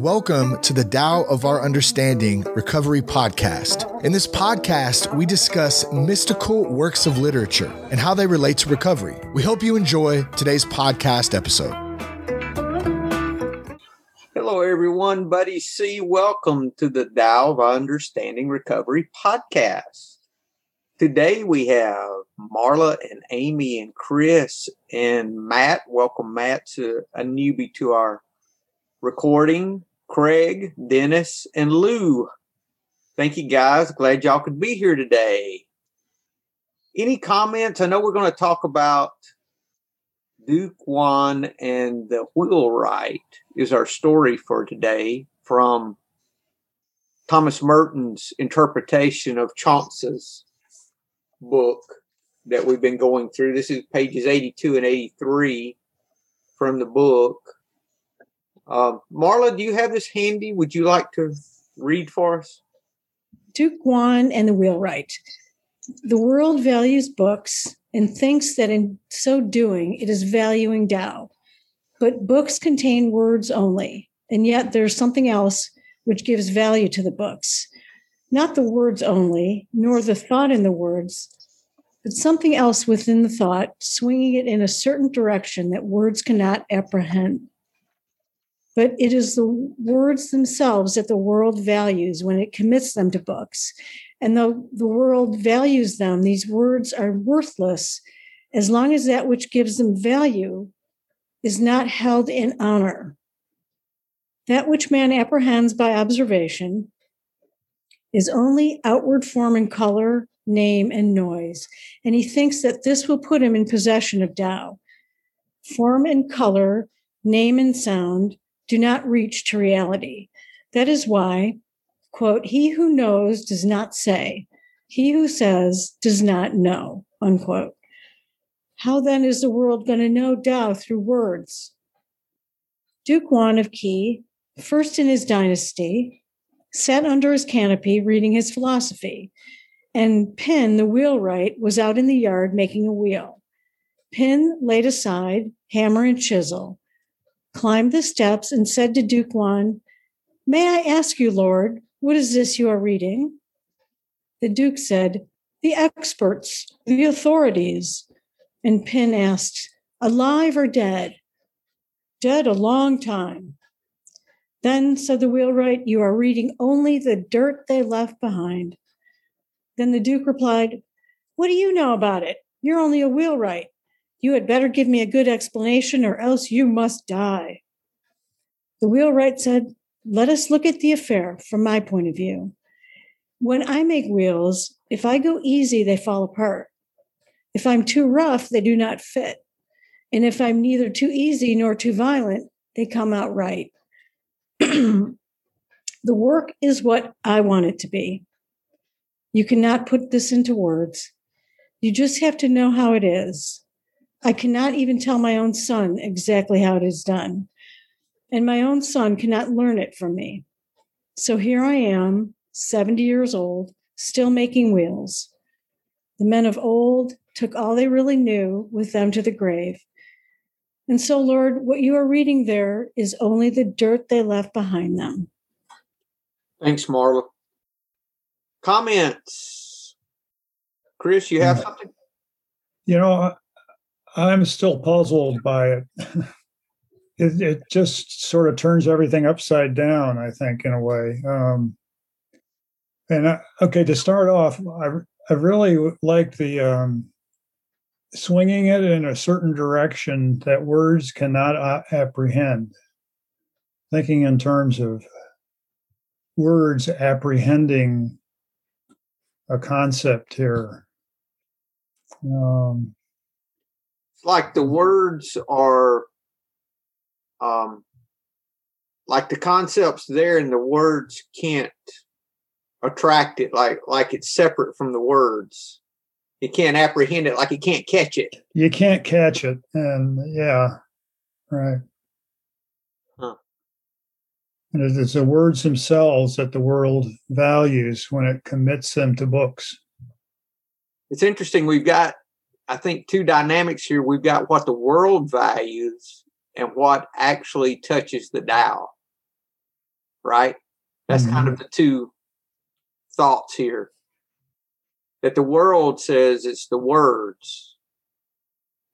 welcome to the Tao of Our Understanding Recovery Podcast. In this podcast, we discuss mystical works of literature and how they relate to recovery. We hope you enjoy today's podcast episode. Hello, everyone. Buddy C, welcome to the Tao of Our Understanding Recovery Podcast. Today we have Marla and Amy and Chris and Matt. Welcome, Matt, to a newbie to our recording. Craig, Dennis, and Lou. Thank you, guys. Glad y'all could be here today. Any comments? I know we're going to talk about Duke Hwan and the wheelwright is our story for today from Thomas Merton's interpretation of Chuang Tzu's book that we've been going through. This is pages 82 and 83 from the book. Um, Marla, do you have this handy? Would you like to read for us? Duke Hwan and the Wheelwright. The world values books and thinks that in so doing it is valuing Tao. But books contain words only, and yet there's something else which gives value to the books not the words only, nor the thought in the words, but something else within the thought, swinging it in a certain direction that words cannot apprehend. But it is the words themselves that the world values when it commits them to books. And though the world values them, these words are worthless as long as that which gives them value is not held in honor. That which man apprehends by observation is only outward form and color, name, and noise. And he thinks that this will put him in possession of Tao. Form and color, name and sound do not reach to reality. That is why, quote, he who knows does not say, he who says does not know, unquote. How then is the world going to know Tao through words? Duke Hwan of Qi, first in his dynasty, sat under his canopy reading his philosophy. And Pin, the wheelwright, was out in the yard making a wheel. Pin laid aside hammer and chisel, climbed the steps, and said to Duke Hwan, May I ask you, Lord, what is this you are reading? The Duke said, The experts, the authorities. And Pin asked, Alive or dead? Dead a long time. Then, said the wheelwright, you are reading only the dirt they left behind. Then the Duke replied, What do you know about it? You're only a wheelwright. You had better give me a good explanation, or else you must die. The wheelwright said, Let us look at the affair from my point of view. When I make wheels, if I go easy, they fall apart. If I'm too rough, they do not fit. And if I'm neither too easy nor too violent, they come out right. the work is what I want it to be. You cannot put this into words. You just have to know how it is. I cannot even tell my own son exactly how it is done. And my own son cannot learn it from me. So here I am, 70 years old, still making wheels. The men of old took all they really knew with them to the grave. And so, Lord, what you are reading there is only the dirt they left behind them. Thanks, Marla. Comments? Chris, you have something? You know, I'm still puzzled by it. it. It just sort of turns everything upside down, I think, in a way. Um, and I, okay, to start off, I, I really like the um, swinging it in a certain direction that words cannot uh, apprehend. Thinking in terms of words apprehending a concept here. Um, like the words are um, like the concepts there and the words can't attract it like like it's separate from the words you can't apprehend it like you can't catch it. You can't catch it, and yeah, right. Huh. And it's the words themselves that the world values when it commits them to books. It's interesting. We've got, I think, two dynamics here. We've got what the world values and what actually touches the Tao. right? That's Mhm. kind of the two thoughts here. That the world says it's the words,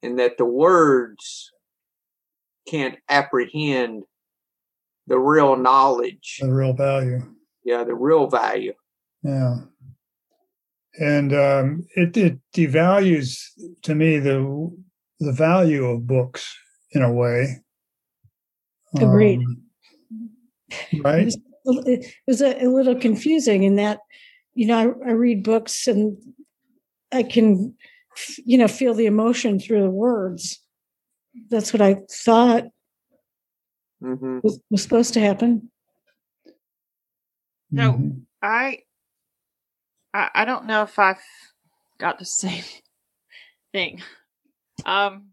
and that the words can't apprehend the real knowledge, The real value. yeah, the real value. Yeah. And um, it, it devalues to me the the value of books in a way. Agreed. Um, It right? was, it was a, a little confusing in that, you know, I, I read books and I can, you know, feel the emotion through the words. That's what I thought hmm was, was supposed to happen. No. Mhm. I, I I don't know if I've got the same thing. Um,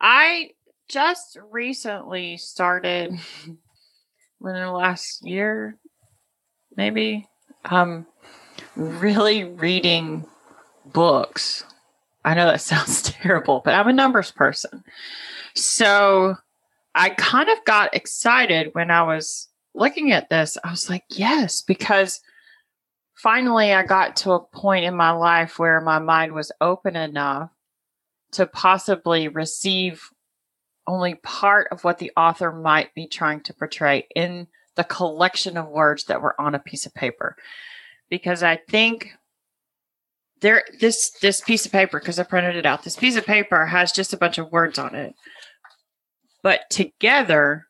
I just recently started within the last year, maybe, um, really reading books. I know that sounds terrible, but I'm a numbers person. So I kind of got excited when I was looking at this. I was like, yes, because finally I got to a point in my life where my mind was open enough to possibly receive only part of what the author might be trying to portray in the collection of words that were on a piece of paper. Because I think there this this piece of paper because I printed it out. This piece of paper has just a bunch of words on it. But together,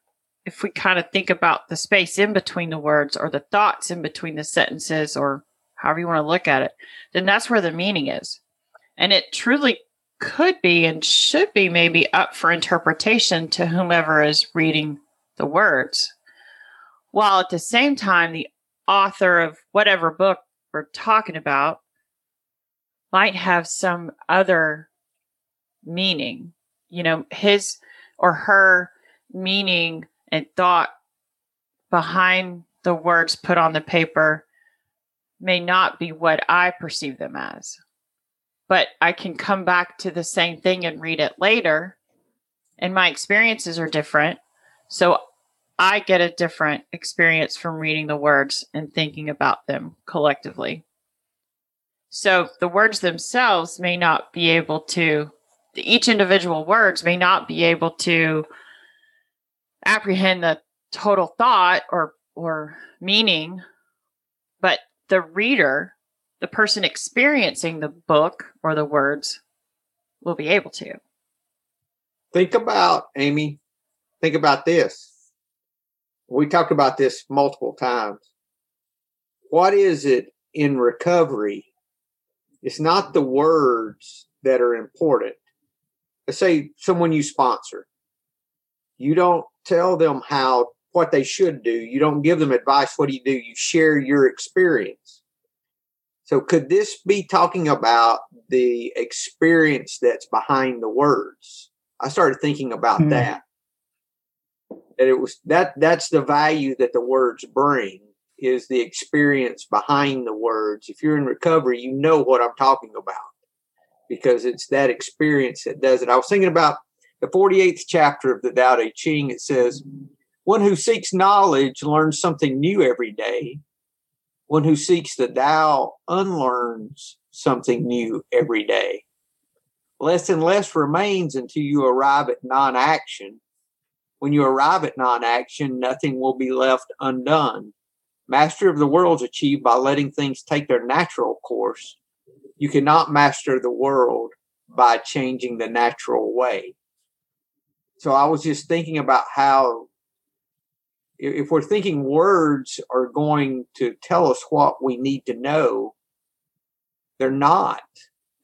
if we kind of think about the space in between the words or the thoughts in between the sentences or however you want to look at it, then that's where the meaning is. And it truly could be and should be maybe up for interpretation to whomever is reading the words. While at the same time, the author of whatever book we're talking about might have some other meaning. You know, his or her meaning and thought behind the words put on the paper may not be what I perceive them as. But I can come back to the same thing and read it later, and my experiences are different. So I get a different experience from reading the words and thinking about them collectively. So the words themselves may not be able to, each individual words may not be able to apprehend the total thought or or meaning, but the reader, the person experiencing the book or the words, will be able to. Think about, Amy, think about this. We talked about this multiple times. What is it in recovery? It's not the words that are important. Let's say someone you sponsor. You don't tell them how what they should do. You don't give them advice. What do you do? You share your experience. So could this be talking about the experience that's behind the words? I started thinking about Hmm. that. That it was that that's the value that the words bring is the experience behind the words. If you're in recovery, you know what I'm talking about because it's that experience that does it. I was thinking about the 48th chapter of the Tao Te Ching. It says, one who seeks knowledge learns something new every day. One who seeks the Tao unlearns something new every day. Less and less remains until you arrive at non action. When you arrive at non action, nothing will be left undone. Master of the world is achieved by letting things take their natural course. You cannot master the world by changing the natural way. So I was just thinking about how if we're thinking words are going to tell us what we need to know, they're not.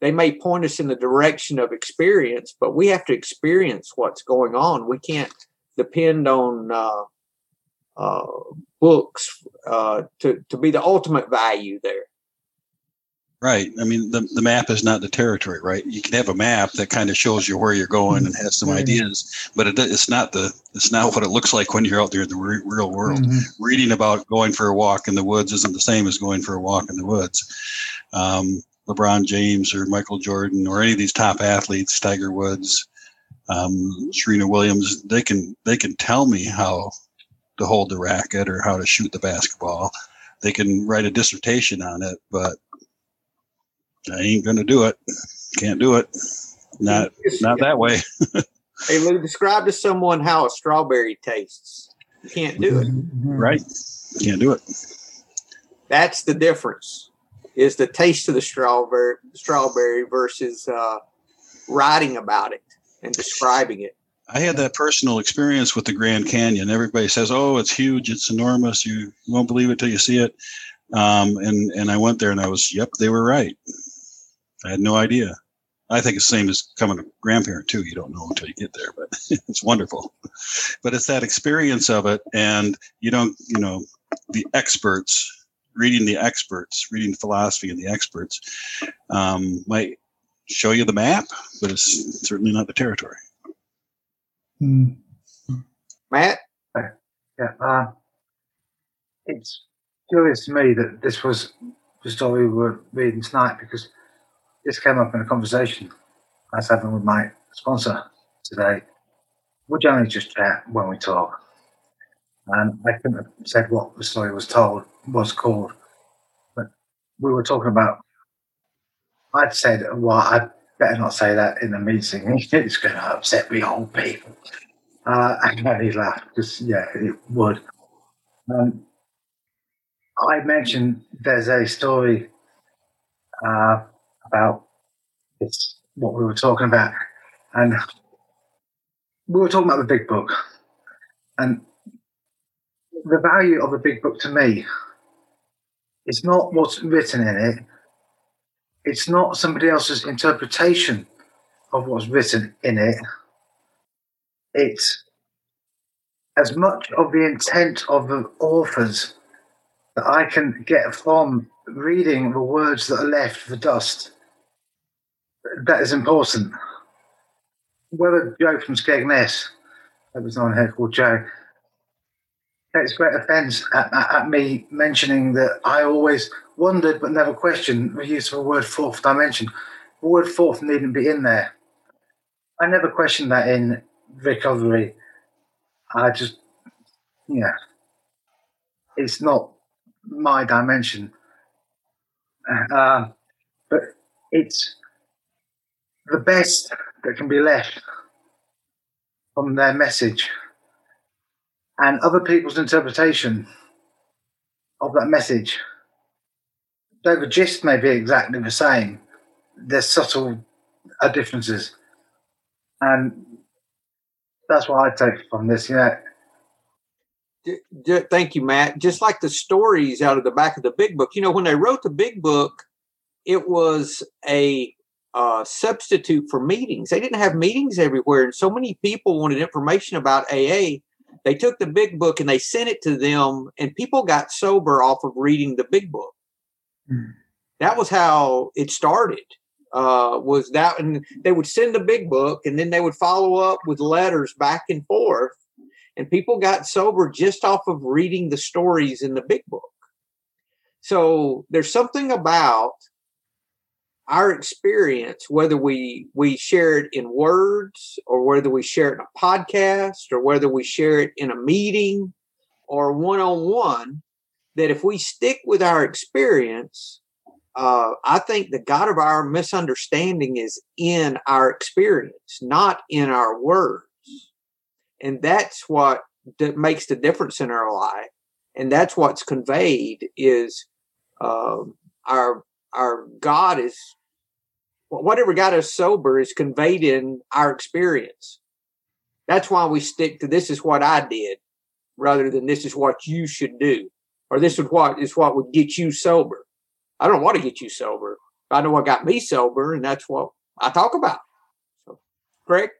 They may point us in the direction of experience, but we have to experience what's going on. We can't depend on uh, uh, books uh, to to be the ultimate value there. Right. I mean, the, the map is not the territory, right? You can have a map that kind of shows you where you're going and has some Right. ideas, but it, it's not the it's not what it looks like when you're out there in the re- real world. Mhm. Reading about going for a walk in the woods isn't the same as going for a walk in the woods. Um, LeBron James or Michael Jordan or any of these top athletes, Tiger Woods, um, Serena Williams, they can they can tell me how to hold the racket or how to shoot the basketball. They can write a dissertation on it, but I ain't gonna do it. Can't do it. Not not that way. hey Lou, describe to someone how a strawberry tastes. You can't do it. Mm-hmm. Right. Can't do it. That's the difference. Is the taste of the strawberry strawberry versus uh, writing about it and describing it. I had that personal experience with the Grand Canyon. Everybody says, "Oh, it's huge, it's enormous. You won't believe it till you see it." Um, and and I went there, and I was, "Yep, they were right." I had no idea. I think it's the same as becoming a grandparent too. You don't know until you get there, but it's wonderful. But it's that experience of it, and you don't, you know, the experts reading the experts, reading philosophy and the experts, um, might show you the map, but it's certainly not the territory. Mm. Matt, Yeah, uh, it's curious to me that this was the story we were reading tonight because this came up in a conversation I was having with my sponsor today. We generally just chat when we talk, and I couldn't have said what the story was told was called, but we were talking about. I'd said, "Well, I better not say that in the meeting. It's going to upset the old people." Uh, and he laughed because, yeah, it would. Um, I mentioned there's a story uh, about it's what we were talking about, and we were talking about the big book, and the value of a big book to me is not what's written in it. It's not somebody else's interpretation of what's written in it. It's as much of the intent of the authors that I can get from reading the words that are left for dust. That is important. Whether Joe from Skegness, there was one here called Joe, takes great offence at, at, at, me mentioning that I always wondered but never questioned the use of the word fourth dimension. The word fourth needn't be in there. I never questioned that in recovery. I just, yeah, it's not my dimension. Uh, but it's the best that can be left from their message and other people's interpretation of that message. Though the gist may be exactly the same, there's subtle uh, differences. And that's what I take from this. Yeah. Thank you, Matt. Just like the stories out of the back of the big book, you know, when they wrote the big book, it was a uh, substitute for meetings. They didn't have meetings everywhere, and so many people wanted information about AA. They took the big book and they sent it to them, and people got sober off of reading the big book. Mm. That was how it started uh, was that, and they would send a big book, and then they would follow up with letters back and forth, and people got sober just off of reading the stories in the big book. So there's something about our experience, whether we we share it in words, or whether we share it in a podcast, or whether we share it in a meeting, or one on one, that if we stick with our experience, uh, I think the God of our misunderstanding is in our experience, not in our words. And that's what makes the difference in our life. And that's what's conveyed is um, our our God is whatever got us sober is conveyed in our experience. That's why we stick to this is what I did rather than this is what you should do or this is what is what would get you sober I don't want to get you sober. I know what got me sober, and that's what I talk about. So, Greg.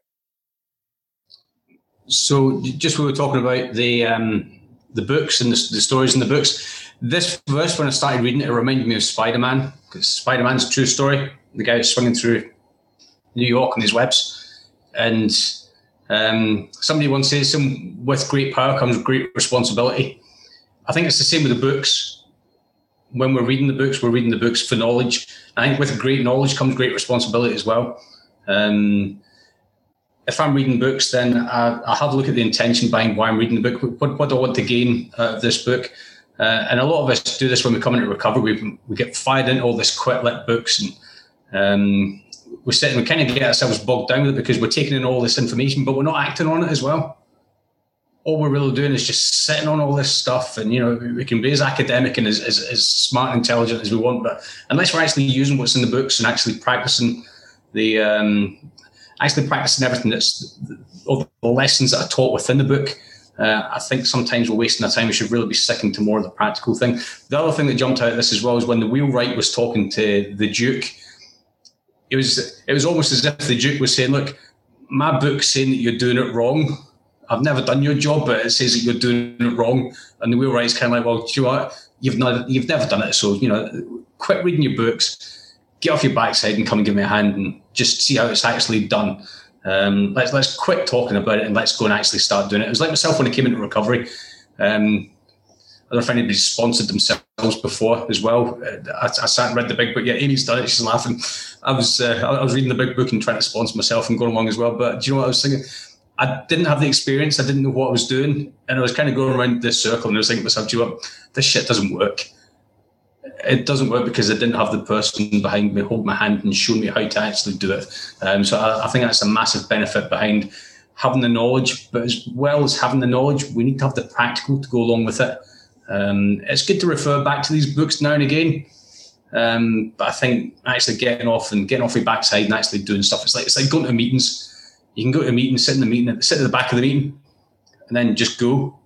So, just we were talking about the um, the books and the, the, stories in the books. This verse, when I started reading it, it reminded me of Spider Man because Spider Man's true story. The guy swinging through New York on his webs, and um, somebody once says, "Some with great power comes great responsibility." I think it's the same with the books when we're reading the books, we're reading the books for knowledge. I think with great knowledge comes great responsibility as well. Um, if I'm reading books, then I, I, have a look at the intention behind why I'm reading the book. What, what do I want to gain out of this book? Uh, and a lot of us do this when we come into recovery. We, we get fired into all this quit lit books and um, we're sitting, we kind of get ourselves bogged down with it because we're taking in all this information, but we're not acting on it as well. All we're really doing is just sitting on all this stuff, and you know we can be as academic and as, as, as smart and intelligent as we want, but unless we're actually using what's in the books and actually practicing the um, actually practicing everything that's all the lessons that are taught within the book, uh, I think sometimes we're wasting our time. We should really be sticking to more of the practical thing. The other thing that jumped out of this as well is when the wheelwright was talking to the Duke. It was it was almost as if the Duke was saying, "Look, my book's saying that you're doing it wrong. I've never done your job, but it says that you're doing it wrong." And the wheelwright's kind of like, "Well, you know? You've not you've never done it, so you know, quit reading your books, get off your backside, and come and give me a hand, and just see how it's actually done." Um, let's let's quit talking about it and let's go and actually start doing it. It was like myself when I came into recovery. Um, I don't know if anybody's sponsored themselves before as well. Uh, I, I, sat and read the big book. Yeah, Amy's done it. She's laughing. I was uh, I was reading the big book and trying to sponsor myself and going along as well. But do you know what I was thinking? I didn't have the experience. I didn't know what I was doing, and I was kind of going around this circle. And I was thinking to myself, "Do you know what? This shit doesn't work." it doesn't work because I didn't have the person behind me hold my hand and show me how to actually do it. Um, so I, I, think that's a massive benefit behind having the knowledge, but as well as having the knowledge, we need to have the practical to go along with it. Um, it's good to refer back to these books now and again. Um, but I think actually getting off and getting off your backside and actually doing stuff, it's like it's like going to meetings. You can go to a meeting, sit in the meeting, sit at the back of the meeting, and then just go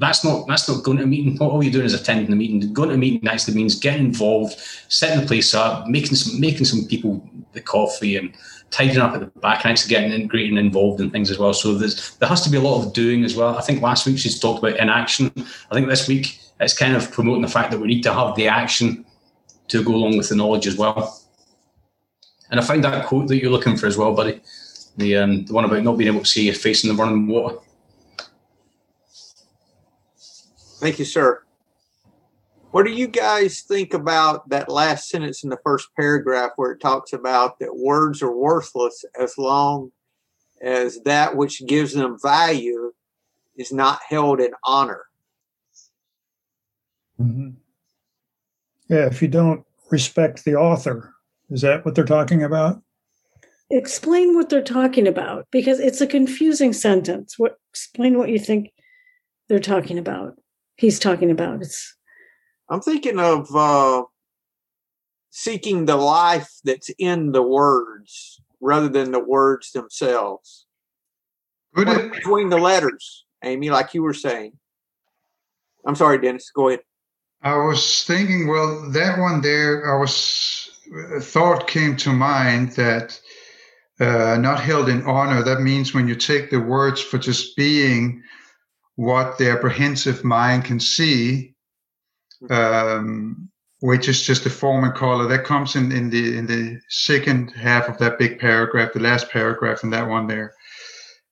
that's not that's not going to a meeting. Not all you're doing is attending the meeting. Going to a meeting actually means getting involved, setting the place up, making some making some people the coffee and tidying up at the back and actually getting integrated and involved in things as well. So there's there has to be a lot of doing as well. I think last week she's talked about inaction. I think this week it's kind of promoting the fact that we need to have the action to go along with the knowledge as well. And I find that quote that you're looking for as well, buddy. The um, the one about not being able to see your face in the running water. Thank you, sir. What do you guys think about that last sentence in the first paragraph where it talks about that words are worthless as long as that which gives them value is not held in honor? Mm-hmm. Yeah, if you don't respect the author, is that what they're talking about? Explain what they're talking about because it's a confusing sentence. What explain what you think they're talking about he's talking about. It's I'm thinking of uh, seeking the life that's in the words rather than the words themselves. it, between the letters, Amy, like you were saying. I'm sorry, Dennis. Go ahead. I was thinking, well, that one there, I was a thought came to mind that uh, not held in honor. That means when you take the words for just being what the apprehensive mind can see, um, which is just the form and color that comes in, in the in the second half of that big paragraph, the last paragraph in that one there.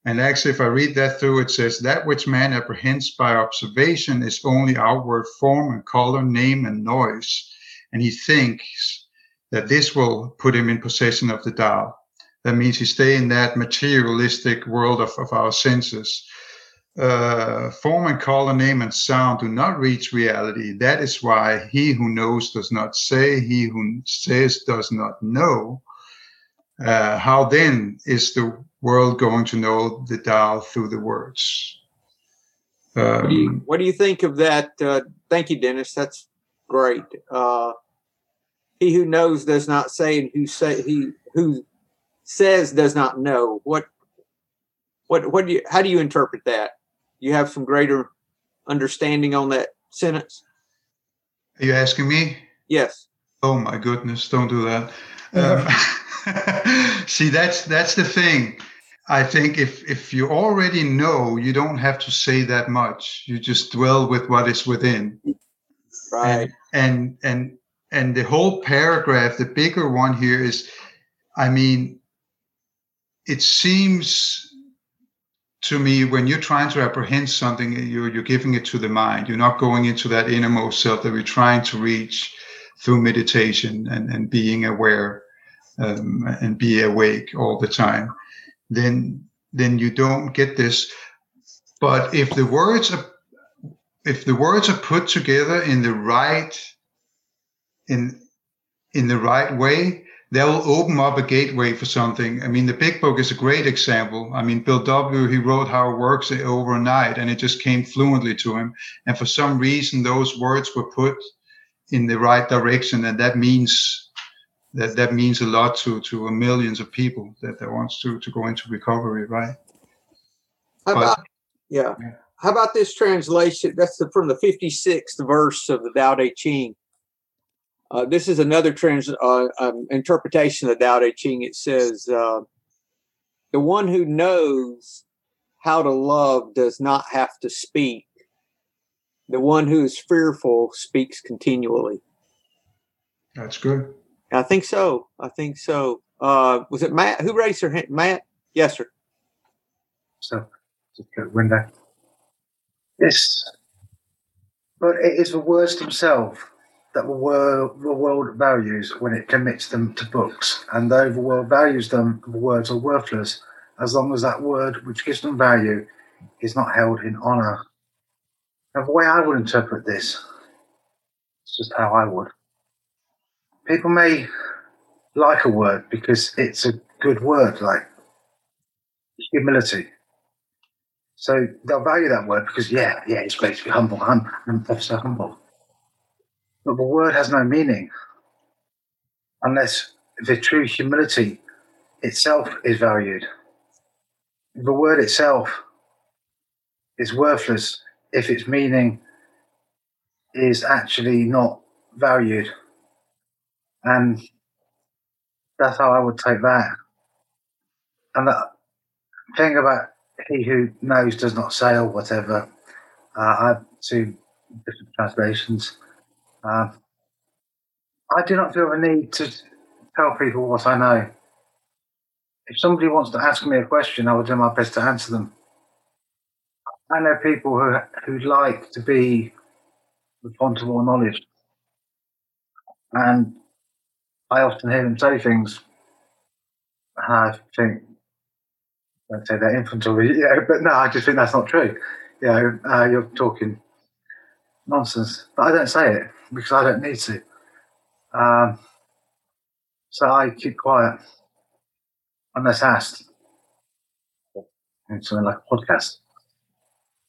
And actually, if I read that through, it says that which man apprehends by observation is only outward form and color, name and noise, and he thinks that this will put him in possession of the Tao. That means he stay in that materialistic world of, of our senses uh, form and color, name and sound do not reach reality. That is why he who knows does not say, he who says does not know. Uh, how then is the world going to know the Tao through the words? Um, what, do you, what, do you, think of that? Uh, thank you, Dennis. That's great. Uh, he who knows does not say, and who say he who says does not know. What what what do you how do you interpret that? You have some greater understanding on that sentence? Are you asking me? Yes. Oh my goodness! Don't do that. Um, see, that's that's the thing. I think if if you already know, you don't have to say that much. You just dwell with what is within. Right. And and and, and the whole paragraph, the bigger one here is, I mean, it seems to me, when you're trying to apprehend something, you're, you're giving it to the mind. You're not going into that innermost self that we're trying to reach through meditation and, and being aware um, and be awake all the time. then then you don't get this. But if the words are if the words are put together in the right in in the right way, that will open up a gateway for something. I mean, the big book is a great example. I mean, Bill W. He wrote How It Works overnight, and it just came fluently to him. And for some reason, those words were put in the right direction, and that means that that means a lot to to millions of people that, that wants to to go into recovery, right? How But- about, yeah. Yeah. How about this translation? That's the, from the 56th verse of the Tao Te Ching. Uh, this is another trans uh, um, interpretation of the Tao Te Ching. It says, uh, "The one who knows how to love does not have to speak. The one who is fearful speaks continually." That's good. I think so. I think so. Uh, was it Matt? Who raised her hand? Matt? Yes, sir. So, just go window. Yes. But it is the words themselves that the world, the world values when it commits them to books. And though the world values them, the words are worthless as long as that word which gives them value is not held in honour. And the way I would interpret this, it's just how I would. People may like a word because it's a good word, like humility. So they'll value that word because, yeah, yeah, it's great to be humble. I'm, I'm so humble. But the word has no meaning unless the true humility itself is valued. The word itself is worthless if its meaning is actually not valued. And that's how I would take that. And the thing about he who knows does not say or whatever, uh, I've seen different translations. Uh, I do not feel the need to tell people what I know. If somebody wants to ask me a question, I will do my best to answer them. I know people who who like to be font of knowledge, and I often hear them say things. And I think, don't say they're infantile, yeah, but no, I just think that's not true. You know, uh, you're talking nonsense, but I don't say it because I don't need to. Um, so I keep quiet unless asked. In something like a podcast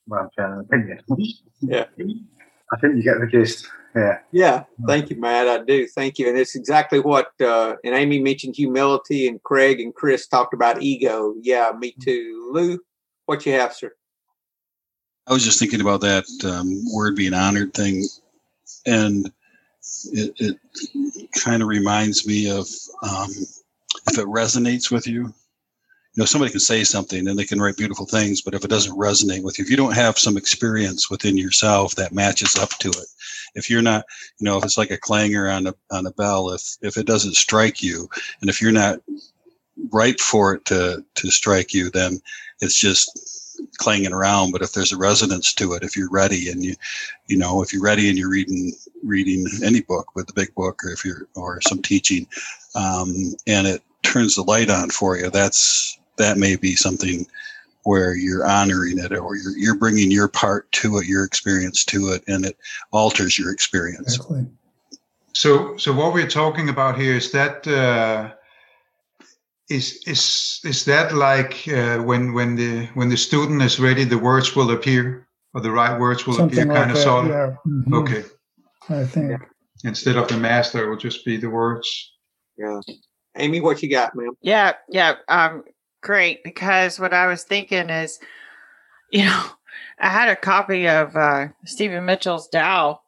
where I'm sharing an opinion. Yeah. I think you get the gist. Yeah. Yeah, thank you, Matt. I do. Thank you. And it's exactly what, uh, and Amy mentioned humility, and Craig and Chris talked about ego. Yeah, me too. Lou, what you have, sir? I was just thinking about that um, word being honored thing, and it, it kind of reminds me of um, if it resonates with you. You know, somebody can say something and they can write beautiful things, but if it doesn't resonate with you, if you don't have some experience within yourself that matches up to it, if you're not, you know, if it's like a clangor on a on a bell, if if it doesn't strike you, and if you're not right for it to to strike you, then it's just clanging around but if there's a resonance to it if you're ready and you you know if you're ready and you're reading reading any book with the big book or if you're or some teaching um, and it turns the light on for you that's that may be something where you're honoring it or you're, you're bringing your part to it your experience to it and it alters your experience Exactly. So, so what we're talking about here is that uh, is is is that like uh, when when the when the student is ready, the words will appear, or the right words will Something appear, like kind of that. sort of. Yeah. Mhm. Okay, I think. instead of the master, it will just be the words. Yeah. Amy, what you got, ma'am? Yeah, yeah, um, great. Because what I was thinking is, you know, I had a copy of uh, Stephen Mitchell's Tao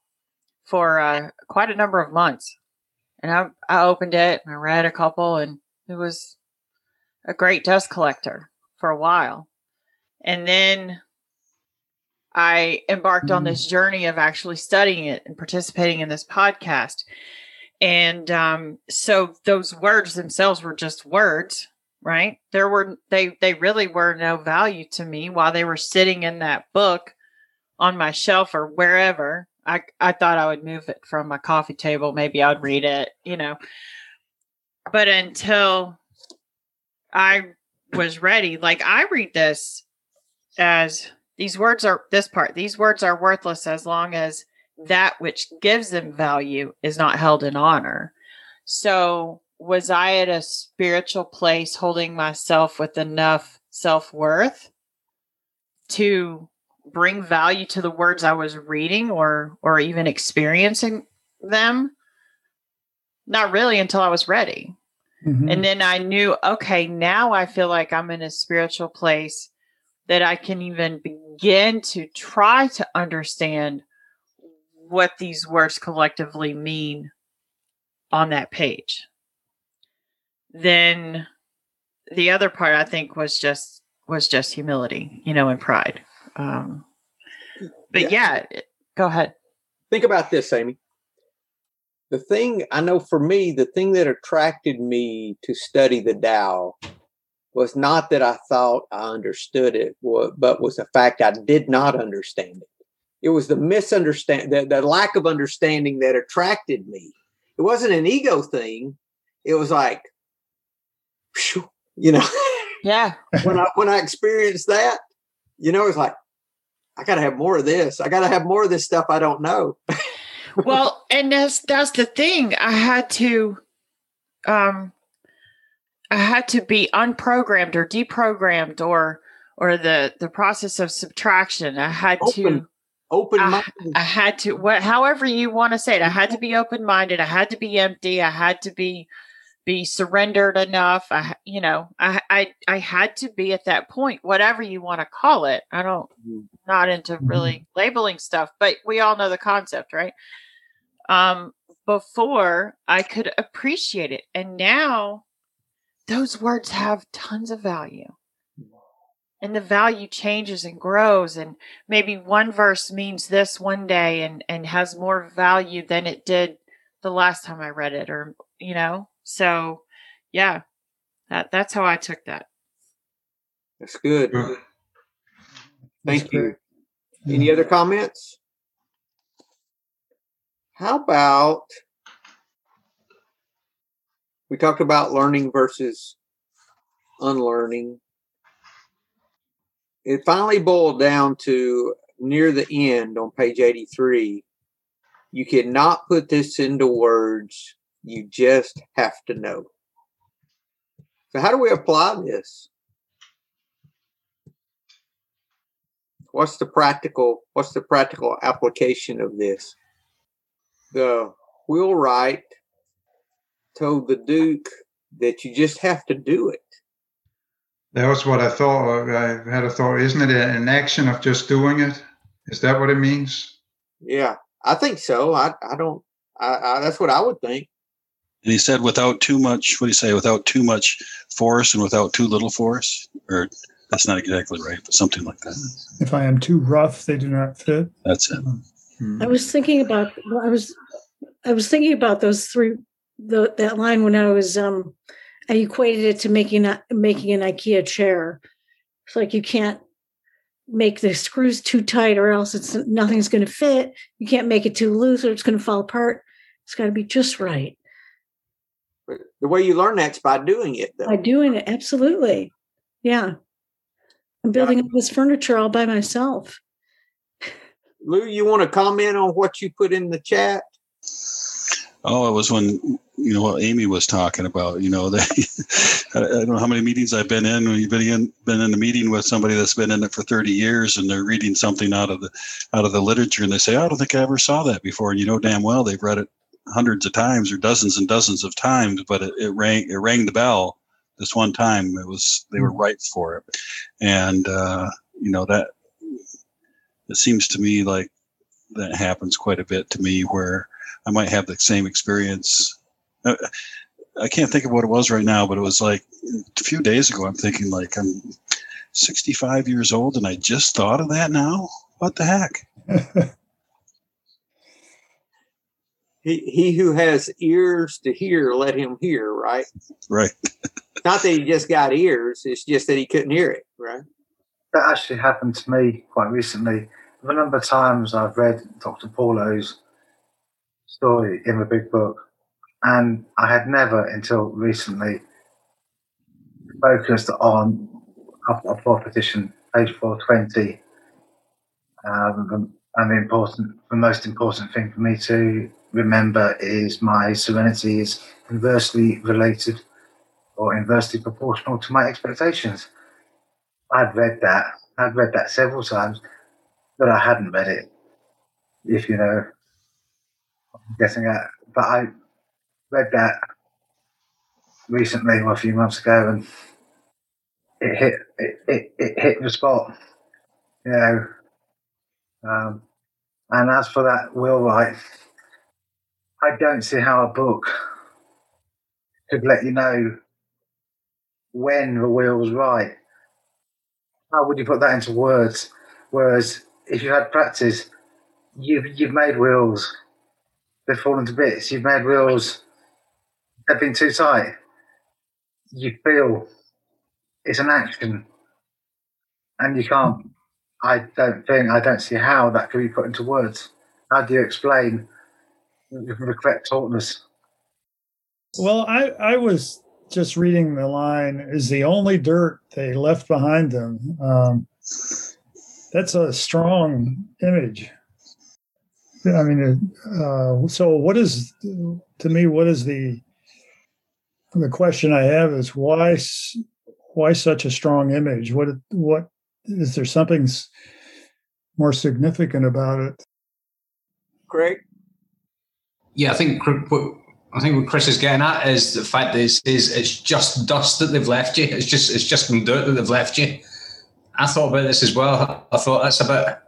for uh, quite a number of months, and I I opened it and I read a couple, and it was a great dust collector for a while, and then I embarked on this journey of actually studying it and participating in this podcast. And um, so those words themselves were just words, right? There were they they really were no value to me while they were sitting in that book on my shelf or wherever. I I thought I would move it from my coffee table, maybe I'd read it, you know. But until I was ready. Like I read this as these words are this part. These words are worthless as long as that which gives them value is not held in honor. So was I at a spiritual place holding myself with enough self-worth to bring value to the words I was reading or or even experiencing them? Not really until I was ready. Mm-hmm. And then I knew, okay, now I feel like I'm in a spiritual place that I can even begin to try to understand what these words collectively mean on that page. Then the other part I think was just was just humility, you know, and pride. Um, but yeah. yeah, go ahead. Think about this, Amy the thing I know for me, the thing that attracted me to study the Tao was not that I thought I understood it, but was the fact I did not understand it. It was the misunderstand, the, the lack of understanding that attracted me. It wasn't an ego thing. It was like, you know, yeah. when I when I experienced that, you know, it's like I got to have more of this. I got to have more of this stuff I don't know. well, and that's that's the thing. I had to um I had to be unprogrammed or deprogrammed or or the the process of subtraction. I had open, to open I, I, had to what however you want to say it. I had to be open minded. I had to be empty. I had to be be surrendered enough. I you know, I I I had to be at that point, whatever you want to call it. I don't mm-hmm. not into really mm-hmm. labeling stuff, but we all know the concept, right? Um before I could appreciate it. And now those words have tons of value. And the value changes and grows and maybe one verse means this one day and and has more value than it did the last time I read it or you know so, yeah, that that's how I took that. That's good. Thank that's you. Any other comments? How about we talked about learning versus unlearning. It finally boiled down to near the end on page 83. You cannot put this into words you just have to know. So, how do we apply this? What's the practical? What's the practical application of this? The wheelwright told the Duke that you just have to do it. That was what I thought. Uh, I had a thought. Isn't it an action of just doing it? Is that what it means? Yeah, I think so. I I don't. I, I that's what I would think. And he said, without too much, what do you say, without too much force and without too little force? Or that's not exactly right, but something like that. If I am too rough, they do not fit. That's it. I was thinking about, I was, I was thinking about those three, the, that line when I was, um, I equated it to making, a, making an IKEA chair. It's like you can't make the screws too tight or else it's nothing's going to fit. You can't make it too loose or it's going to fall apart. It's got to be just right the way you learn that's by doing it. Though. By doing it, absolutely. Yeah. I'm building yeah. up this furniture all by myself. Lou, you want to comment on what you put in the chat? Oh, it was when you know what Amy was talking about. You know, that I don't know how many meetings I've been in. When you've been in been in a meeting with somebody that's been in it for thirty years, and they're reading something out of the out of the literature, and they say, oh, "I don't think I ever saw that before," and you know damn well they've read it hundreds of times or dozens and dozens of times, but it, it rang it rang the bell this one time. It was they were hmm. right for it, and uh, you know that it seems to me like that happens quite a bit to me where I might have the same experience. I, I can't think of what it was right now, but it was like a few days ago. I'm thinking like I'm 65 years old and I just thought of that now. What the heck? he, he who has ears to hear, let him hear, right? Right. Not that he just got ears, it's just that he couldn't hear it, right? That actually happened to me quite recently. A number of times I've read Dr. Paulo's story in the big book, and I had never until recently focused on a fourth petition, page 420. Um, and the important, the most important thing for me to remember is my serenity is inversely related or inversely proportional to my expectations. I'd read that. I'd read that several times, but I hadn't read it. If you know, I'm guessing that. But I read that recently, or a few months ago, and it hit it, it, it hit the spot. You know. Um, and as for that Wheelwright, I don't see how a book could let you know when the wheel was right. How would you put that into words? Whereas if you had practice, you've you've made wheels, they've fallen to bits. You've made wheels, they've been too tight. You feel it's an action, and you can't. I don't think I don't see how that could be put into words. How do you explain the correct tautness? Well, I I was just reading the line is the only dirt they left behind them. Um, that's a strong image. I mean, uh, so what is to me? What is the the question I have is why why such a strong image? What what is there something more significant about it? Greg. Yeah, I think what I think what Chris is getting at is the fact is it's just dust that they've left you. It's just it's just some dirt that they've left you. I thought about this as well. I thought that's a bit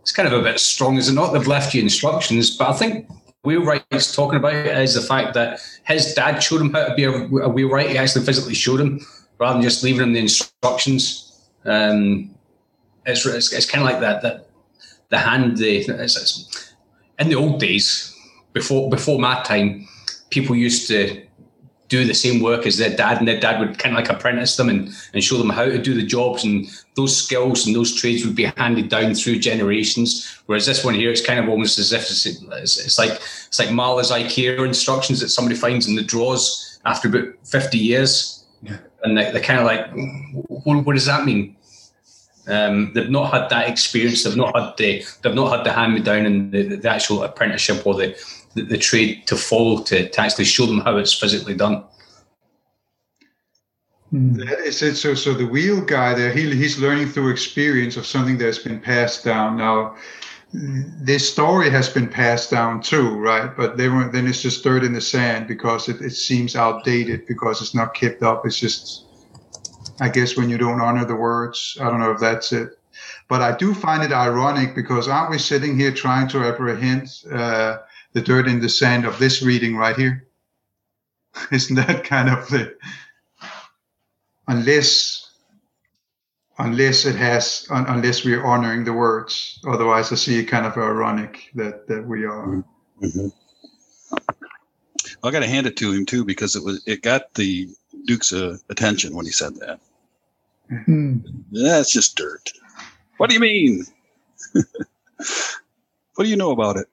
it's kind of a bit strong, is it not? They've left you instructions, but I think wheelwright's talking about is the fact that his dad showed him how to be a, a wheelwright. He actually physically showed him rather than just leaving him the instructions. Um, it's, it's, it's kind of like that that the hand the it's, it's, in the old days before before my time people used to do the same work as their dad, and their dad would kind of like apprentice them and, and show them how to do the jobs. And those skills and those trades would be handed down through generations. Whereas this one here, it's kind of almost as if it's, it's, like it's like Marla's IKEA instructions that somebody finds in the drawers after about fifty years, yeah. and they, are kind of like, what, what, does that mean? Um, they've not had that experience. They've not had the they've not had the hand me down and the, the actual apprenticeship or the the, the trade to follow to, to actually show them how it's physically done. That is it. So, so the wheel guy there, he, he's learning through experience of something that's been passed down. Now, this story has been passed down too, right? But they were, then it's just dirt in the sand because it, it seems outdated because it's not kept up. It's just, I guess, when you don't honor the words. I don't know if that's it. But I do find it ironic because aren't we sitting here trying to apprehend uh, the dirt in the sand of this reading right here. Isn't that kind of the unless unless it has un, unless we're honoring the words. Otherwise, I see it kind of ironic that that we are. Mm-hmm. I got to hand it to him too because it was it got the Duke's uh, attention when he said that. Mm-hmm. That's just dirt. What do you mean? what do you know about it?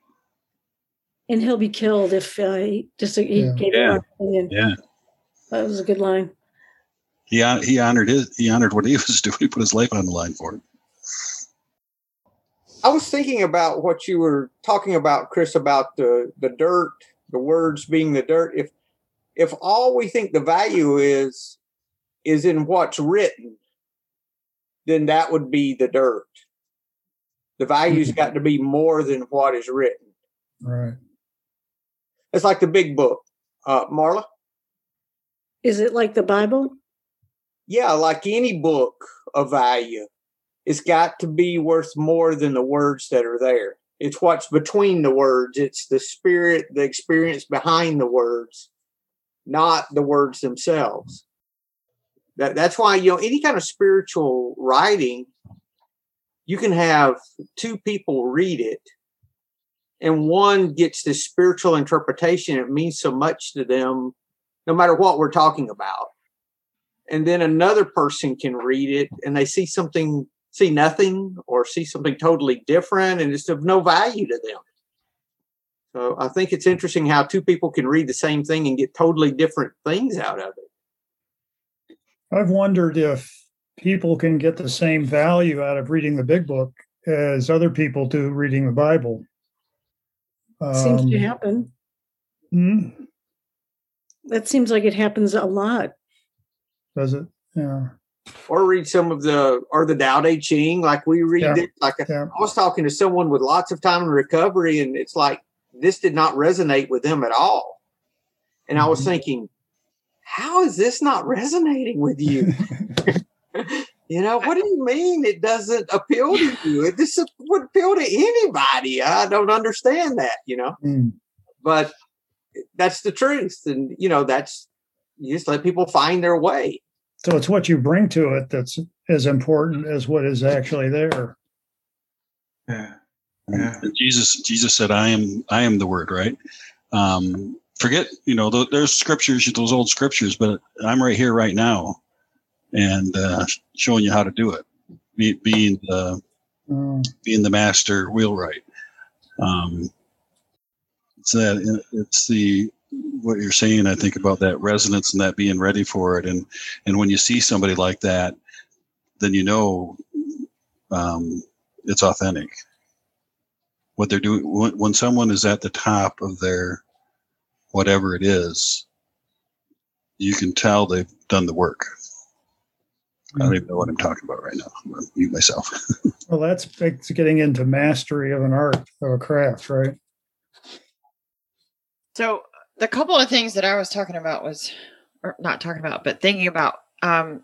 And he'll be killed if uh, he just he yeah. gave yeah. opinion. Yeah, that was a good line. He he honored his he honored what he was doing. He put his life on the line for it. I was thinking about what you were talking about, Chris, about the the dirt, the words being the dirt. If if all we think the value is is in what's written, then that would be the dirt. The value's got to be more than what is written. Right. It's like the big book. Uh, Marla? Is it like the Bible? Yeah, like any book of value. It's got to be worth more than the words that are there. It's what's between the words. It's the spirit, the experience behind the words, not the words themselves. That, that's why, you know, any kind of spiritual writing, you can have two people read it and one gets this spiritual interpretation it means so much to them no matter what we're talking about. And then another person can read it and they see something see nothing or see something totally different and it's of no value to them. So i think it's interesting how two people can read the same thing and get totally different things out of it. I've wondered if people can get the same value out of reading the big book as other people do reading the Bible. Seems to Um, happen. hmm, That seems like it happens a lot. does it? Yeah. or read some of the or the Tao Te Ching, like we read Yeah. it. Like Yeah. I was talking to someone with lots of time in recovery, and it's like this did not resonate with them at all. And I was Mhm. thinking, how is this not resonating with you? you know, what do you mean it doesn't appeal to you? This would appeal to anybody. I don't understand that, you know. Mm. But that's the truth, and you know, that's you just let people find their way. So it's what you bring to it that's as important as what is actually there. Yeah. Yeah. Jesus, Jesus said, "I am, I am the Word." Right? Um, forget, you know, th- there's scriptures, those old scriptures, but I'm right here, right now, and uh, showing you how to do it. Be, being the Mm. being the master wheelwright. Um, it's that it's the what you're saying. I think about that resonance and that being ready for it, and and when you see somebody like that, then you know um, it's authentic. What they're doing when, when someone is at the top of their whatever it is, you can tell they've done the work. I don't even know what I'm talking about right now. I'm gonna mute myself. Well, that's it's getting into mastery of an art of a craft, right? So the couple of things that I was talking about was, or not talking about, but thinking about. Um,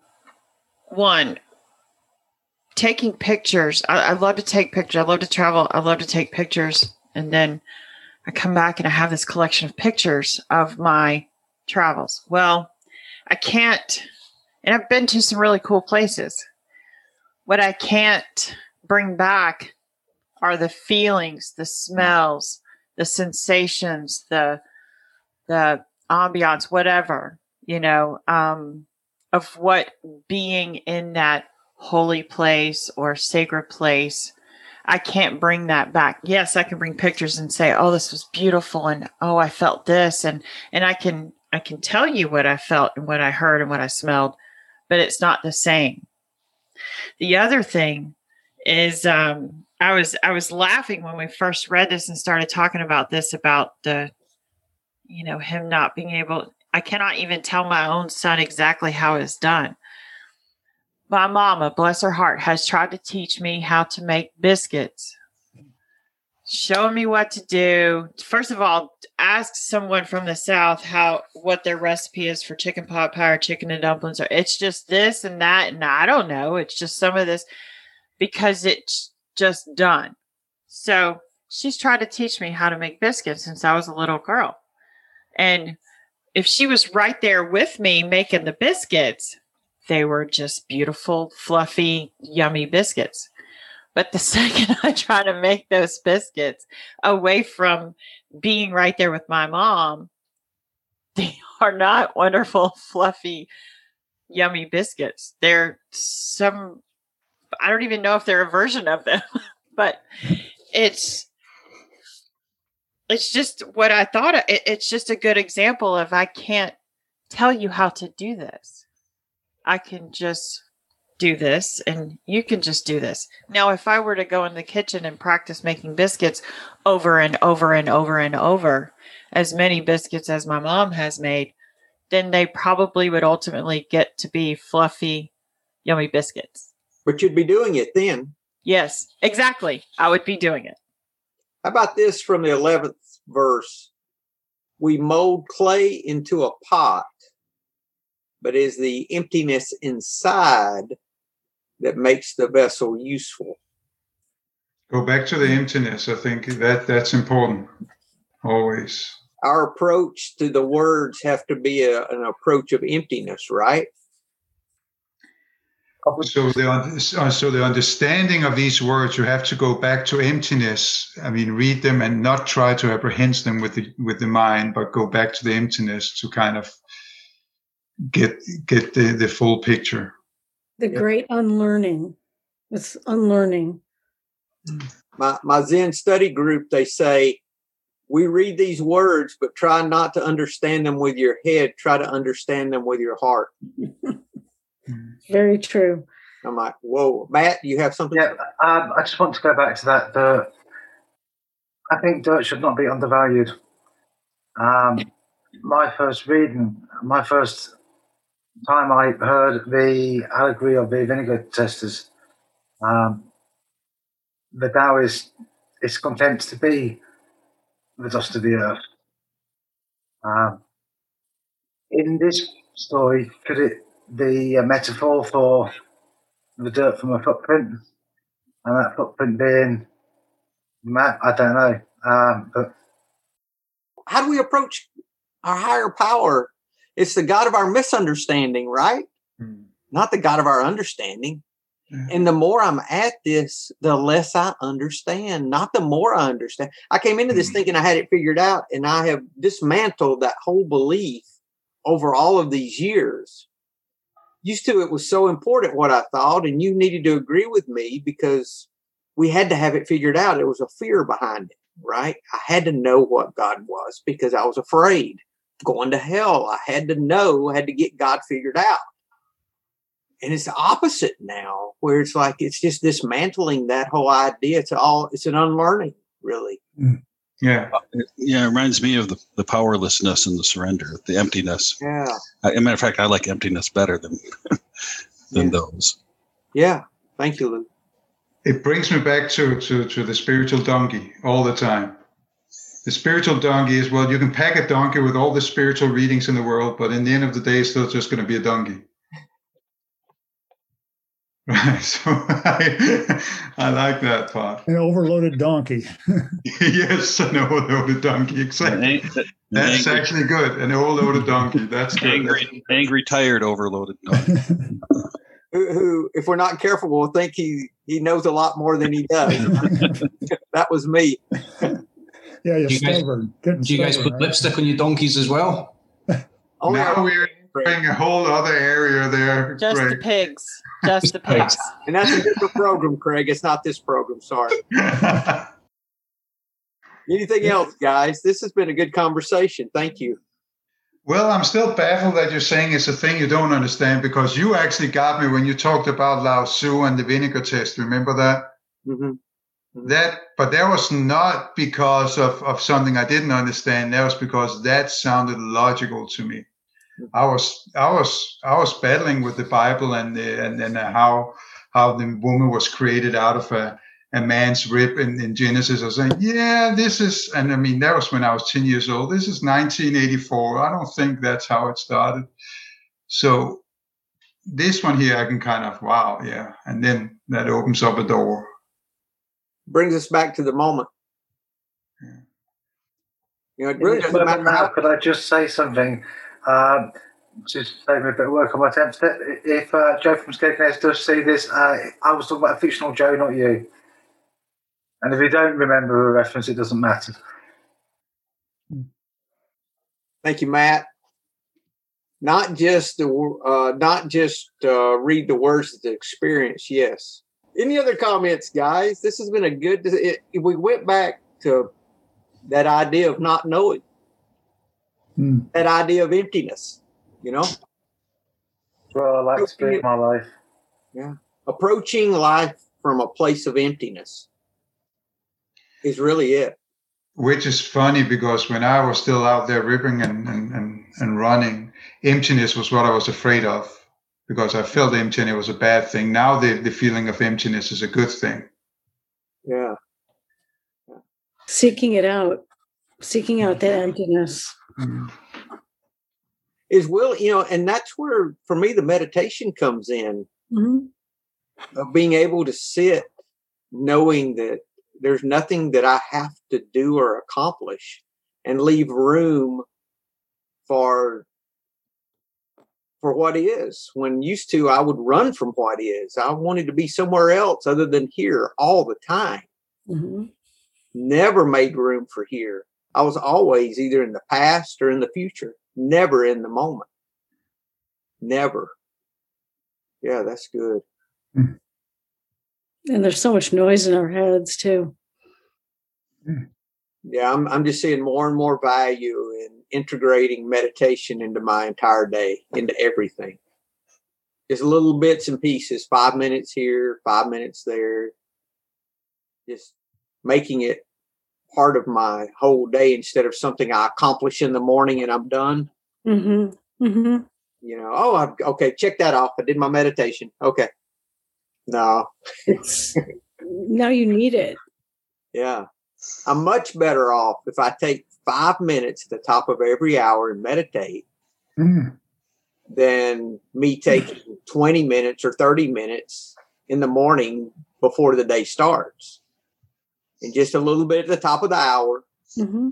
one, taking pictures. I, I love to take pictures. I love to travel. I love to take pictures, and then I come back and I have this collection of pictures of my travels. Well, I can't, and I've been to some really cool places. What I can't bring back are the feelings, the smells, the sensations, the the ambiance, whatever, you know, um, of what being in that holy place or sacred place. I can't bring that back. Yes, I can bring pictures and say, "Oh, this was beautiful," and "Oh, I felt this," and and I can I can tell you what I felt and what I heard and what I smelled, but it's not the same. The other thing is um, I was I was laughing when we first read this and started talking about this about the you know him not being able I cannot even tell my own son exactly how it's done. My mama, bless her heart, has tried to teach me how to make biscuits. Showing me what to do. First of all, ask someone from the south how what their recipe is for chicken pot pie or chicken and dumplings. Or it's just this and that, and I don't know. It's just some of this because it's just done. So she's tried to teach me how to make biscuits since I was a little girl. And if she was right there with me making the biscuits, they were just beautiful, fluffy, yummy biscuits. But the second I try to make those biscuits away from being right there with my mom, they are not wonderful, fluffy, yummy biscuits. They're some, I don't even know if they're a version of them, but it's it's just what I thought. It, it's just a good example of I can't tell you how to do this. I can just do this and you can just do this. Now, if I were to go in the kitchen and practice making biscuits over and over and over and over, as many biscuits as my mom has made, then they probably would ultimately get to be fluffy, yummy biscuits. But you'd be doing it then. Yes, exactly. I would be doing it. How about this from the 11th verse? We mold clay into a pot, but is the emptiness inside that makes the vessel useful. Go back to the emptiness. I think that that's important. Always. Our approach to the words have to be a, an approach of emptiness, right? So the uh, so the understanding of these words, you have to go back to emptiness. I mean, read them and not try to apprehend them with the with the mind, but go back to the emptiness to kind of get get the, the full picture. The Yeah. great unlearning. It's unlearning. My, my Zen study group, they say, we read these words, but try not to understand them with your head. Try to understand them with your heart. Very true. I'm like, whoa, Matt, you have something? Yeah, um, I just want to go back to that. The, I think dirt should not be undervalued. Um, my first reading, my first time I heard the allegory of the vinegar tasters, um, the Tao is, is content to be the dust of the earth. Um, in this story, could it be a metaphor for the dirt from a footprint, and that footprint being Matt? I don't know, um, but How do we approach our higher power? It's the God of our misunderstanding, right? Hmm. Not the God of our understanding. And the more I'm at this, the less I understand, not the more I understand. I came into this hmm. thinking I had it figured out, and I have dismantled that whole belief over all of these years. Used to, it was so important what I thought, and you needed to agree with me because we had to have it figured out. There was a fear behind it, right? I had to know what God was because I was afraid going to hell. I had to know, I had to get God figured out. And it's the opposite now, where it's like it's just dismantling that whole idea. It's all it's an unlearning, really. Yeah. Yeah, it reminds me of the, the powerlessness and the surrender, the emptiness. Yeah. Uh, As a matter of fact, I like emptiness better than than those. Yeah. Thank you, Lou. It brings me back to, to, to the spiritual donkey all the time. The spiritual donkey is well, you can pack a donkey with all the spiritual readings in the world, but in the end of the day, it's still just going to be a donkey. Right. So I, I like that part. An overloaded donkey. yes, an overloaded donkey. Exactly. An That's angry- actually good. An overloaded donkey. That's good. angry, angry, tired, overloaded. donkey. Who, who, if we're not careful, will think he he knows a lot more than he does. that was me. Yeah, you're Do you guys- stubborn. Getting Do you guys put right? lipstick on your donkeys as well? Only now our- we're entering a whole other area there. Just the pigs. Just the pigs. and that's a different program, Craig. It's not this program. Sorry. Anything else, guys? This has been a good conversation. Thank you. Well, I'm still baffled that you're saying it's a thing you don't understand because you actually got me when you talked about Lao Tzu and the vinegar test. Remember that? hmm That, but that was not because of, of something I didn't understand. That was because that sounded logical to me. I was, I was, I was battling with the Bible and the, and and how how the woman was created out of a, a man's rib in, in Genesis. I was saying, yeah, this is, and I mean that was when I was ten years old. This is 1984. I don't think that's how it started. So this one here, I can kind of wow, yeah, and then that opens up a door. Brings us back to the moment. You know, it really doesn't matter now, could I just say something? Um, just save me a bit of work on my attempts. If uh, Joe from Scarecrows does see this, uh, I was talking about a fictional Joe, not you. And if you don't remember a reference, it doesn't matter. Thank you, Matt. Not just the uh, not just uh, read the words of the experience. Yes. Any other comments, guys? This has been a good. It, we went back to that idea of not knowing, Hmm. that idea of emptiness. You know, Well, I like to be my life. Yeah, approaching life from a place of emptiness is really it. Which is funny because when I was still out there ripping and, and, and, and running, emptiness was what I was afraid of because I felt emptiness was a bad thing. Now the, the feeling of emptiness is a good thing. Yeah. Seeking it out, seeking out that emptiness. Mm. Is will you know, and that's where for me the meditation comes in. Mhm. of being able to sit knowing that there's nothing that I have to do or accomplish and leave room for for what is. When used to I would run from what is. I wanted to be somewhere else other than here all the time. Mhm. Never made room for here. I was always either in the past or in the future, never in the moment. Never. Yeah, that's good. And there's so much noise in our heads too. yeah I'm, I'm just seeing more and more value in integrating meditation into my entire day into everything just little bits and pieces, five minutes here, five minutes there, just making it part of my whole day instead of something I accomplish in the morning and I'm done. Mm-hmm. Mm-hmm. You know, oh, I've, okay, check that off. I did my meditation. Okay. No. Now you need it. Yeah. I'm much better off if I take five minutes at the top of every hour and meditate Mm. than me taking 20 minutes or 30 minutes in the morning before the day starts. And just a little bit at the top of the hour, Mm-hmm.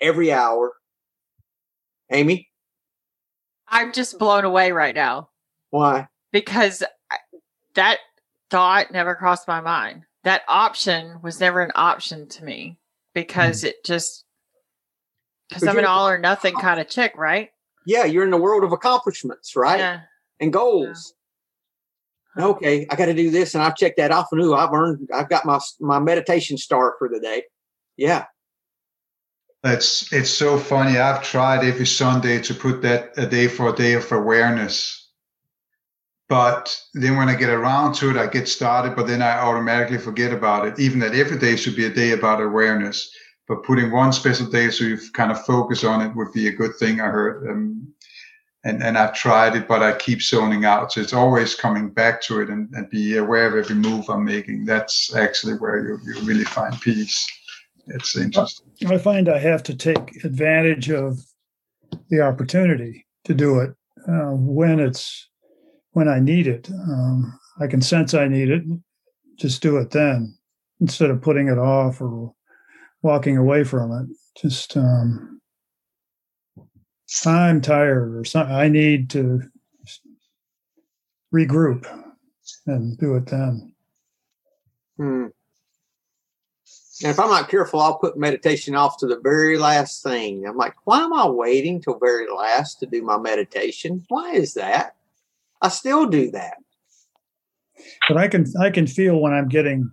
every hour. Amy, I'm just blown away right now why? because that thought never crossed my mind. That option was never an option to me because it just because I'm an all or nothing uh, kind of chick, right? Yeah, you're in the world of accomplishments, right? Yeah. And goals. Okay, I got to do this, and I've checked that off, and ooh, I've earned, I've got my my meditation star for the day. Yeah, It's it's so funny. I've tried every Sunday to put that a day for a day of awareness. But then when I get around to it, I get started, but then I automatically forget about it. Even that every day should be a day about awareness. But putting one special day so you kind of focus on it would be a good thing. I heard, um, and and I've tried it, but I keep zoning out. So it's always coming back to it and, and be aware of every move I'm making. That's actually where you, you really find peace. It's interesting. I find I have to take advantage of the opportunity to do it uh, when it's when I need it. Um, I can sense I need it. Just do it then instead of putting it off or walking away from it. Just um, I'm tired or something. I need to regroup and do it then. Hmm. And if I'm not careful, I'll put meditation off to the very last thing. I'm like, why am I waiting till very last to do my meditation? Why is that? I still do that. But I can I can feel when I'm getting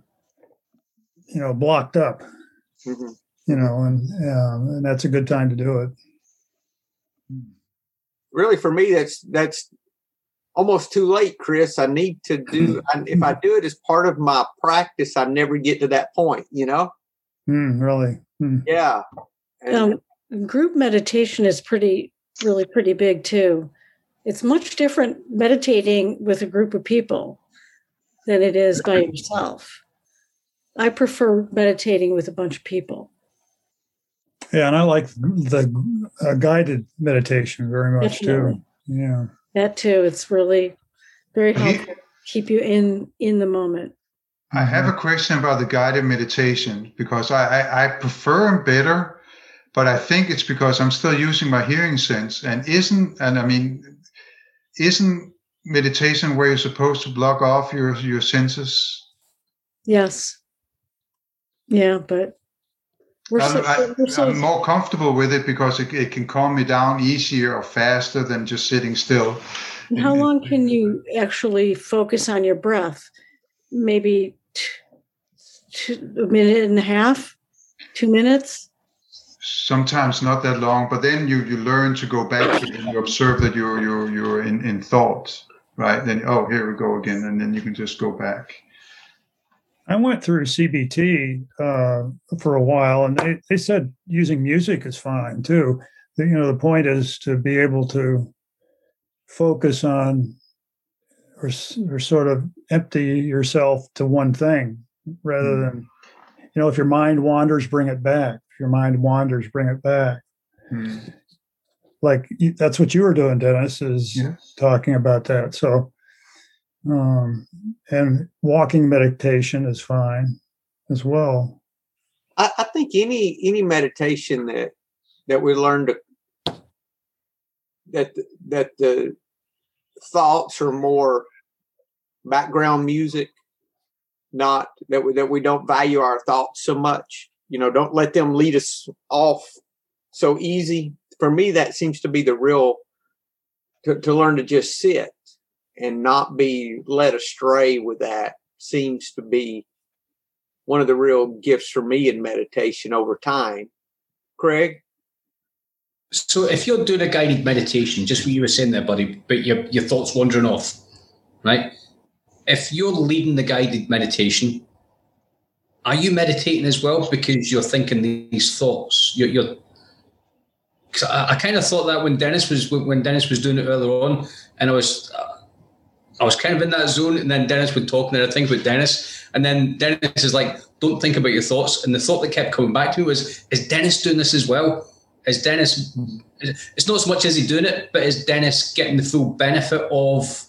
you know blocked up. Mhm. you know, and um, and that's a good time to do it. Really, for me, that's that's almost too late, Chris. I need to do. I, if I do it as part of my practice, I never get to that point. You know? Hmm, really? Hmm. Yeah. And- Um, group meditation is pretty, really pretty big too. It's much different meditating with a group of people than it is by yourself. I prefer meditating with a bunch of people. Yeah, and I like the uh, guided meditation very much Definitely. too. Yeah. That too, it's really very He- helpful. Keep you in in the moment. I have a question about the guided meditation because I, I, I prefer them better, but I think it's because I'm still using my hearing sense. And isn't and I mean, isn't meditation where you're supposed to block off your your senses? Yes. Yeah, but we're so, I'm, we're so I'm more comfortable with it because it, it can calm me down easier or faster than just sitting still. How long can you actually focus on your breath? Maybe a minute and a half, two minutes. Sometimes not that long, but then you you learn to go back and you observe that you're you're you're in in thought, right? Then oh here we go again, and then you can just go back. I went through CBT uh, for a while, and they, they said using music is fine too. The- you know, the point is to be able to focus on or, or sort of empty yourself to one thing rather Mm. than, you know, if your mind wanders, bring it back. If your mind wanders, bring it back. Hmm. Like that's what you were doing, Dennis, is Yes. talking about that. So, um, and walking meditation is fine as well. I, I think any any meditation that that we learn to that that the thoughts are more background music, not that we, that we don't value our thoughts so much. You know, don't let them lead us off so easy. For me, that seems to be the real to, to learn to just sit and not be led astray with that seems to be one of the real gifts for me in meditation over time. Craig? So if you're doing a guided meditation, just what you were saying there, buddy, but your your thoughts wandering off, right? If you're leading the guided meditation, are you meditating as well because you're thinking these thoughts? You're, you're I, I kind of thought that when Dennis was when Dennis was doing it earlier on, and I was I was kind of in that zone, and then Dennis would talk, and then I think with Dennis, and then Dennis is like, "Don't think about your thoughts." And the thought that kept coming back to me was, "Is Dennis doing this as well? Is Dennis? It's not so much as he doing it, but is Dennis getting the full benefit of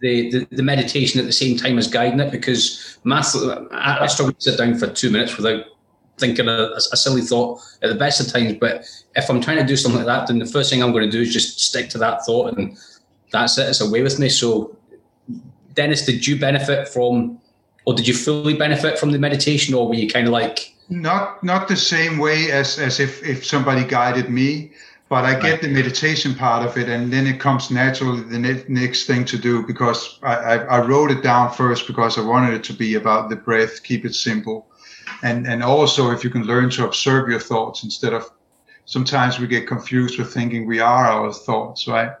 the, the, the meditation at the same time as guiding it? Because math, I, I struggle to sit down for two minutes without thinking a, a, silly thought at the best of times. But if I'm trying to do something like that, then the first thing I'm going to do is just stick to that thought, and that's it. It's away with me. So, Dennis, did you benefit from, or did you fully benefit from the meditation, or were you kind of like? Not not the same way as as if if somebody guided me, but I get the meditation part of it, and then it comes naturally the ne- next thing to do because I, I I wrote it down first because I wanted it to be about the breath, keep it simple and and also if you can learn to observe your thoughts instead of sometimes we get confused with thinking we are our thoughts right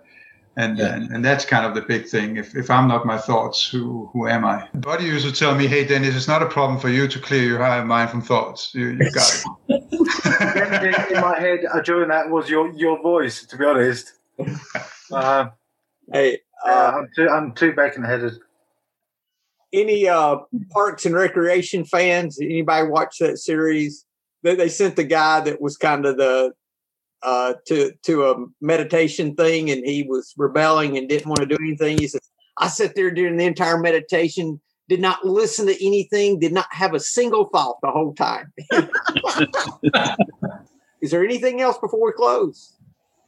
and, yeah. and and that's kind of the big thing if, if i'm not my thoughts who who am i buddy used to tell me hey dennis it's not a problem for you to clear your higher mind from thoughts you, you got it in my head uh, during that was your your voice to be honest uh, hey uh, i'm too i'm too bacon headed any uh, Parks and Recreation fans? Anybody watch that series? They, they sent the guy that was kind of the uh, to to a meditation thing, and he was rebelling and didn't want to do anything. He says, "I sat there during the entire meditation." Did not listen to anything, did not have a single thought the whole time. Is there anything else before we close?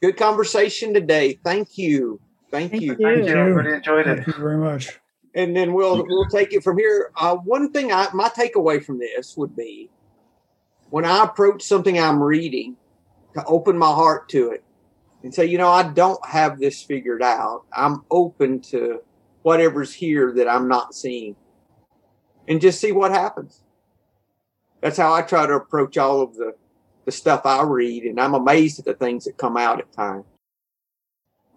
Good conversation today. Thank you. Thank, Thank you. you. Thank you. I really enjoyed it. Thank you very much. and then we'll we'll take it from here. Uh, one thing I my takeaway from this would be when I approach something I'm reading, to open my heart to it and say, you know, I don't have this figured out. I'm open to whatever's here that I'm not seeing, and just see what happens. That's how I try to approach all of the the stuff I read, and I'm amazed at the things that come out at times.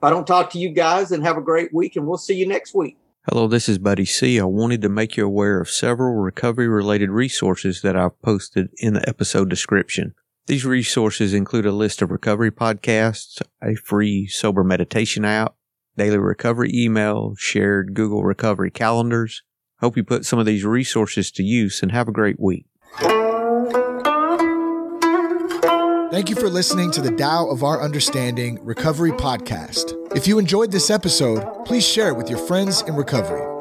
I don't talk to you guys, then have a great week, and we'll see you next week. Hello, this is Buddy C. I wanted to make you aware of several recovery related resources that I've posted in the episode description. These resources include a list of recovery podcasts, a free sober meditation app, daily recovery email, shared Google recovery calendars. Hope you put some of these resources to use and have a great week. Thank you for listening to the Tao of Our Understanding Recovery Podcast. If you enjoyed this episode, please share it with your friends in recovery.